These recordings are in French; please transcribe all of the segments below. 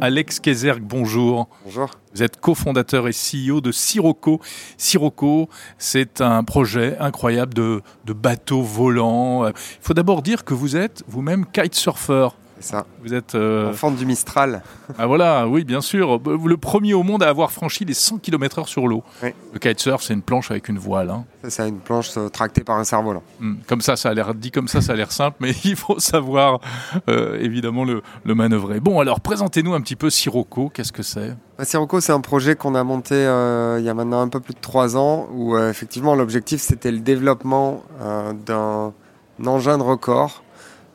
Alex Kézerg, bonjour. Bonjour. Vous êtes cofondateur et CEO de Sirocco. Sirocco, c'est un projet incroyable de, de bateaux volants. Il faut d'abord dire que vous êtes vous-même kitesurfer. C'est ça. Vous êtes. euh, Enfant du Mistral. Ah voilà, oui, bien sûr. Le premier au monde à avoir franchi les 100 km/h sur l'eau. Oui. Le kitesurf, c'est une planche avec une voile. hein. C'est une planche euh, tractée par un cerf-volant. Hmm. Comme ça, ça a l'air dit comme ça, ça a l'air simple, mais il faut savoir euh, évidemment le, le manœuvrer. Bon, alors présentez-nous un petit peu Sirocco. Qu'est-ce que c'est? Bah, Sirocco, c'est un projet qu'on a monté euh, il y a maintenant un peu plus de trois ans, où effectivement l'objectif c'était le développement d'un engin de record.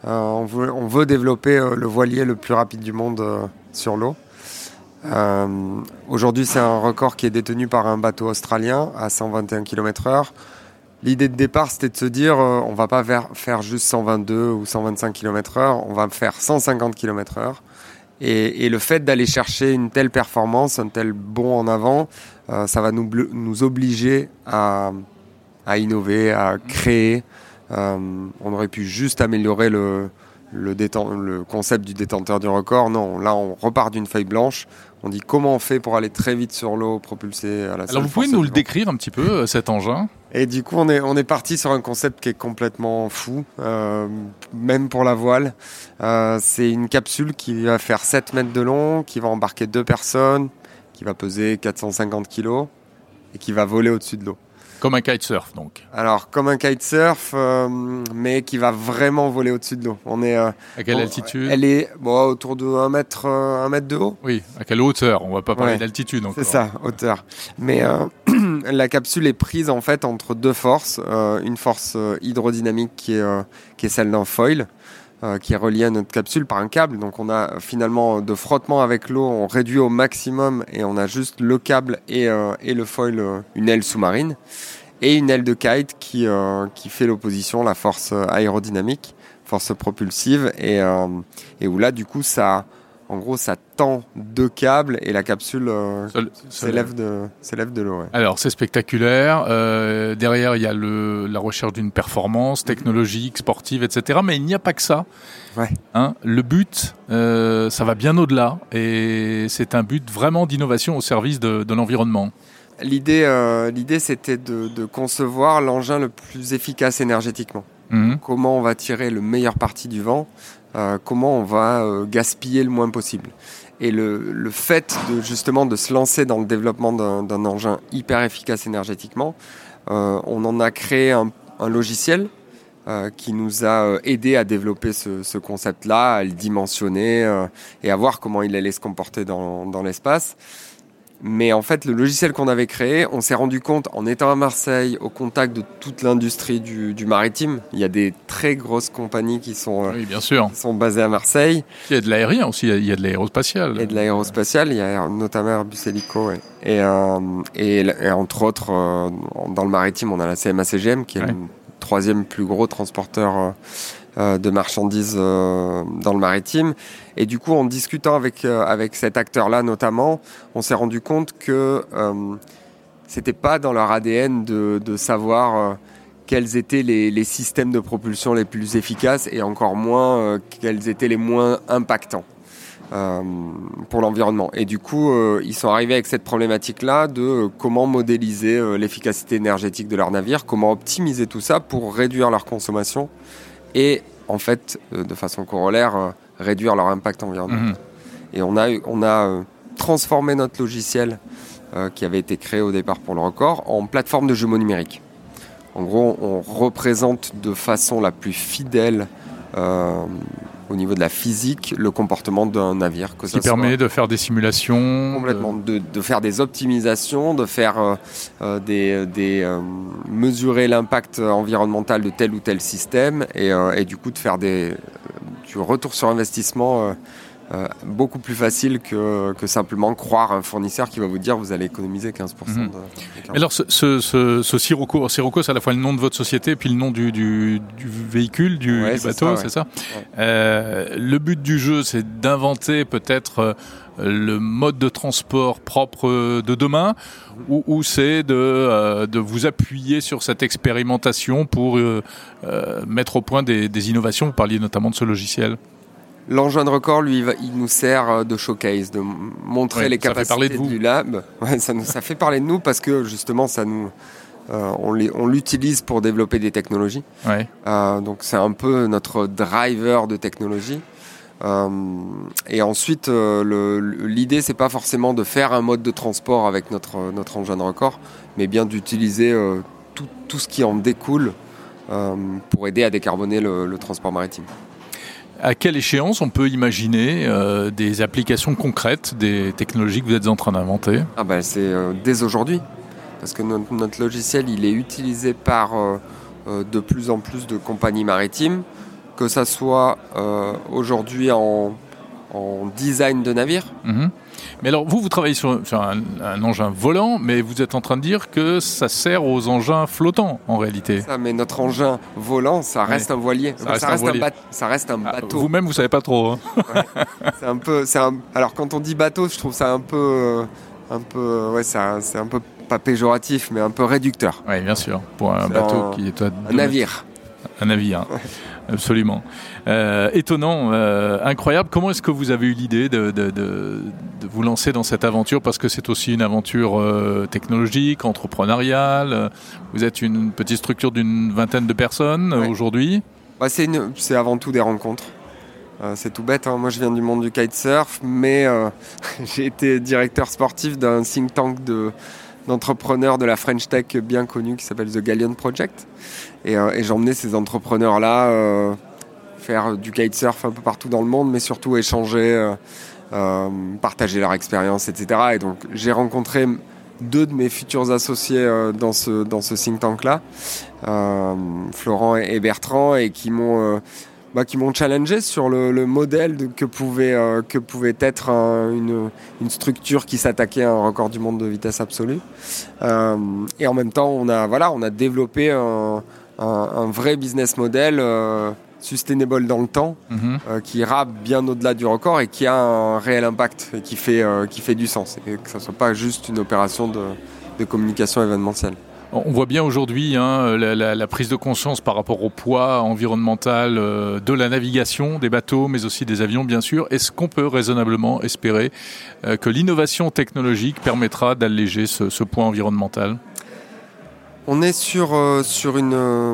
Euh, on, veut, développer euh, le voilier le plus rapide du monde euh, sur l'eau. Aujourd'hui, c'est un record qui est détenu par un bateau australien à 121 km/h. L'idée de départ, c'était de se dire, euh, on va pas faire juste 122 ou 125 km/h, on va faire 150 km/h. Et, le fait d'aller chercher une telle performance, un tel bond en avant, ça va nous, bl- nous obliger à innover, à créer. Euh, on aurait pu juste améliorer le, le, déten- le concept du détenteur du record. Non, là, on repart d'une feuille blanche. On dit comment on fait pour aller très vite sur l'eau, propulser à la Alors vous pouvez nous le décrire un petit peu euh, cet engin? Et du coup, on est, on est parti sur un concept qui est complètement fou, euh, même pour la voile. Euh, c'est une capsule qui va faire 7 mètres de long, qui va embarquer deux personnes, qui va peser 450 kilos et qui va voler au-dessus de l'eau. Comme un kitesurf donc. Alors, comme un kitesurf, euh, mais qui va vraiment voler au-dessus de l'eau. On est, euh, À quelle altitude Elle est bon, autour de 1 mètre, euh, 1 mètre de haut. Oui, à quelle hauteur? On va pas parler Ouais. d'altitude encore. C'est ça, hauteur. Mais euh, la capsule est prise en fait entre deux forces. Euh, une force hydrodynamique qui est, qui est celle d'un foil, qui est relié à notre capsule par un câble. Donc on a euh, finalement de frottement avec l'eau, on réduit au maximum et on a juste le câble et, euh, et le foil, euh, une aile sous-marine. Et une aile de kite qui, euh, qui fait l'opposition, la force euh, aérodynamique, force propulsive. Et, euh, et où là, du coup, ça, en gros, ça tend deux câbles et la capsule euh, s'élève de, l'eau. ouais. Alors c'est spectaculaire. Euh, derrière il y a le, la recherche d'une performance technologique, sportive, etc. Mais il n'y a pas que ça. Ouais. Hein, le but, euh, ça va bien au-delà, et c'est un but vraiment d'innovation au service de, de l'environnement. L'idée, l'idée, c'était de, de concevoir l'engin le plus efficace énergétiquement. Mhm. Comment on va tirer le meilleur parti du vent, euh, comment on va euh, gaspiller le moins possible. Et le, le fait de justement de se lancer dans le développement d'un, engin hyper efficace énergétiquement, euh, on en a créé un, un logiciel euh, qui nous a aidé à développer ce, ce concept-là, à le dimensionner et à voir comment il allait se comporter dans, dans l'espace. Mais en fait, le logiciel qu'on avait créé, on s'est rendu compte en étant à Marseille, au contact de toute l'industrie du, du maritime, il y a des très grosses compagnies qui sont, euh, Oui, bien sûr. qui sont basées à Marseille Il y a de l'aérien aussi, il y a- il y a de l'aérospatial. de l'aérospatial. Il y a notamment Airbus Helico. ouais. Et, euh, et, et entre autres, euh, dans le maritime, on a la CMA-CGM qui est Ouais. le troisième plus gros transporteur euh, euh, de marchandises euh, dans le maritime. Et du coup, en discutant avec, euh, avec cet acteur-là notamment, on s'est rendu compte que euh, c'était pas dans leur ADN de, de savoir euh, quels étaient les, les systèmes de propulsion les plus efficaces et encore moins euh, quels étaient les moins impactants euh, pour l'environnement. Et du coup, euh, ils sont arrivés avec cette problématique-là de euh, comment modéliser euh, l'efficacité énergétique de leur navire, comment optimiser tout ça pour réduire leur consommation et en fait, euh, de façon corollaire, euh, réduire leur impact environnemental. Mhm. Et on a, on a euh, transformé notre logiciel qui avait été créé au départ pour le record en plateforme de jumeaux numériques. En gros, on représente de façon la plus fidèle euh, au niveau de la physique le comportement d'un navire. Que Qui ça soit permet de faire des simulations. complètement de, de faire des optimisations, de faire euh, euh, des, des euh, mesurer l'impact environnemental de tel ou tel système et, et du coup de faire des du retour sur investissement euh, beaucoup plus facile que, que simplement croire un fournisseur qui va vous dire vous allez économiser 15%. Mhm. de- Alors, ce, ce, ce, ce Sirocco, Sirocco, c'est à la fois le nom de votre société et puis le nom du, du, du véhicule, du, Ouais, du c'est bateau, ça, ouais. c'est ça. Euh, Le but du jeu, c'est d'inventer peut-être euh, le mode de transport propre de demain, ou, ou c'est de, euh, de vous appuyer sur cette expérimentation pour euh, euh, mettre au point des, des innovations Vous parliez notamment de ce logiciel. L'engin de record, lui, il nous sert de showcase, de montrer les capacités du lab. ça, nous, ça fait parler de nous parce que justement, ça nous, on l'utilise pour développer des technologies. donc c'est un peu notre driver de technologie. Euh, et ensuite, euh, l'idée, c'est pas forcément de faire un mode de transport avec notre, notre engin de record, mais bien d'utiliser euh, tout, tout, ce qui en découle pour aider à décarboner le, transport maritime. À quelle échéance on peut imaginer des applications concrètes des technologies que vous êtes en train d'inventer? Ah ben, C'est dès aujourd'hui, parce que notre, logiciel il est utilisé par de plus en plus de compagnies maritimes. Que ça soit euh, aujourd'hui en, design de navire. Mhm. Mais alors, vous, vous travaillez sur, un, engin volant, mais vous êtes en train de dire que ça sert aux engins flottants, en réalité. Ça, mais notre engin volant, ça reste un voilier. Ça, reste, un ça reste, un ah, bateau. Vous-même, vous savez pas trop. Hein. c'est un peu, Alors, quand on dit bateau, je trouve ça un peu, euh, un peu, ouais, c'est un, peu pas péjoratif, mais un peu réducteur. Oui, bien sûr. Pour un bateau qui est un navire. Un navire. Absolument. Euh, étonnant, euh, incroyable. Comment est-ce que vous avez eu l'idée de, vous lancer dans cette aventure? Parce que c'est aussi une aventure euh, technologique, entrepreneuriale. Vous êtes une petite structure d'une vingtaine de personnes aujourd'hui. Bah, c'est avant tout des rencontres. c'est tout bête, hein. moi je viens du monde du kitesurf, mais j'ai été directeur sportif d'un think tank de, d'entrepreneurs de la French Tech bien connu qui s'appelle The Galleon Project. Et, euh, j'emmenais ces entrepreneurs-là euh, faire du kitesurf un peu partout dans le monde, mais surtout échanger, euh, partager leur expérience, etc. Et donc j'ai rencontré deux de mes futurs associés dans ce dans ce think tank là, Florent et Bertrand, et qui m'ont bah, qui m'ont challengé sur le, le modèle de, que, pouvait, euh, que pouvait être une, une, structure qui s'attaquait à un record du monde de vitesse absolue. Euh, et en même temps, on a, voilà, on a développé un, un, un vrai business model euh, sustainable dans le temps, mhm. qui ira bien au-delà du record et qui a un réel impact et qui fait, qui fait du sens. Et que ça ne soit pas juste une opération de, de communication événementielle. On voit bien aujourd'hui hein, la, prise de conscience par rapport au poids environnemental euh, de la navigation, des bateaux, mais aussi des avions, bien sûr. Est-ce qu'on peut raisonnablement espérer euh, que l'innovation technologique permettra d'alléger ce poids environnemental? On est sur, euh, sur une, euh,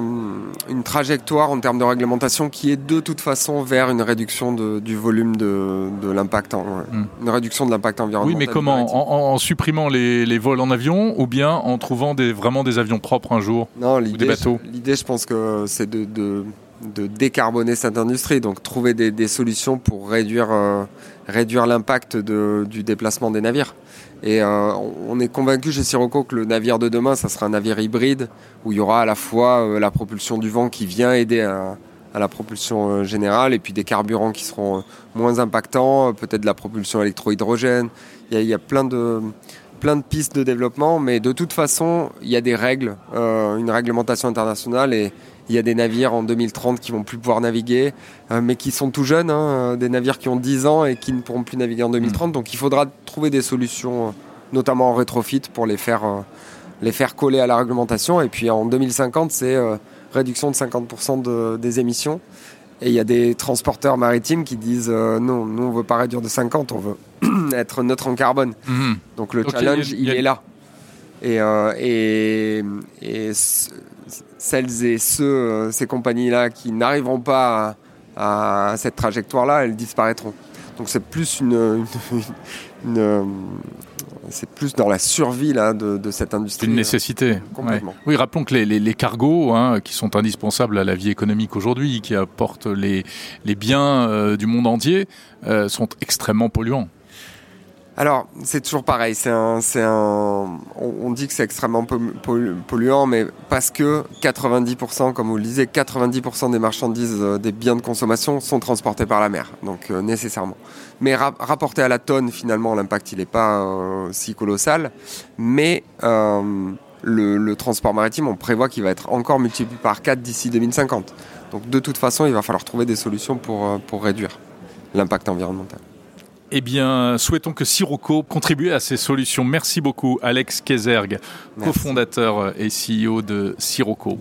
une, trajectoire en termes de réglementation qui est de toute façon vers une réduction de, du volume de, de l'impact, hmm. une réduction de l'impact environnemental. Oui, mais comment? En, supprimant les, les, vols en avion ou bien en trouvant des, vraiment des avions propres un jour Non, l'idée, l'idée, je pense que c'est de, de, de, décarboner cette industrie, donc trouver des, des solutions pour réduire, euh, réduire l'impact du déplacement des navires. Et euh, on est convaincu chez Sirocco que le navire de demain, ça sera un navire hybride où il y aura à la fois euh, la propulsion du vent qui vient aider à, la propulsion euh, générale et puis des carburants qui seront moins impactants, peut-être de la propulsion électro-hydrogène. Il, y a, plein de plein de pistes de développement, mais de toute façon, il y a des règles, une réglementation internationale et il y a des navires en 2030 qui vont plus pouvoir naviguer, euh, mais qui sont tout jeunes, hein, euh, des navires qui ont 10 ans et qui ne pourront plus naviguer en 2030. Mm. Donc il faudra trouver des solutions, euh, notamment en rétrofit, pour les faire, les faire coller à la réglementation. Et puis en 2050, c'est réduction de 50% des émissions. Et il y a des transporteurs maritimes qui disent non, nous on veut pas réduire de 50, on veut être neutre en carbone. Mm-hmm. Donc le challenge, il, est là. Et, et, et celles et ceux, euh, ces compagnies-là qui n'arriveront pas à, cette trajectoire-là, elles disparaîtront. Donc c'est plus une, c'est plus dans la survie là, de, cette industrie. Une nécessité. Complètement. Oui, rappelons que les, cargos, hein, qui sont indispensables à la vie économique aujourd'hui, qui apportent les, biens euh, du monde entier, euh, sont extrêmement polluants. Alors, c'est toujours pareil. C'est un, un, on, dit que c'est extrêmement polluant, mais parce que 90%, comme vous le disiez, 90% des marchandises, euh, des biens de consommation sont transportés par la mer, donc euh, nécessairement. Mais rapporté à la tonne, finalement, l'impact il n'est pas euh, si colossal. Mais le, le, transport maritime, on prévoit qu'il va être encore multiplié par 4 d'ici 2050. Donc, de toute façon, il va falloir trouver des solutions pour, pour réduire l'impact environnemental. Eh bien, souhaitons que Sirocco contribue à ces solutions. Merci beaucoup, Alex Kézergue, cofondateur et CEO de Sirocco.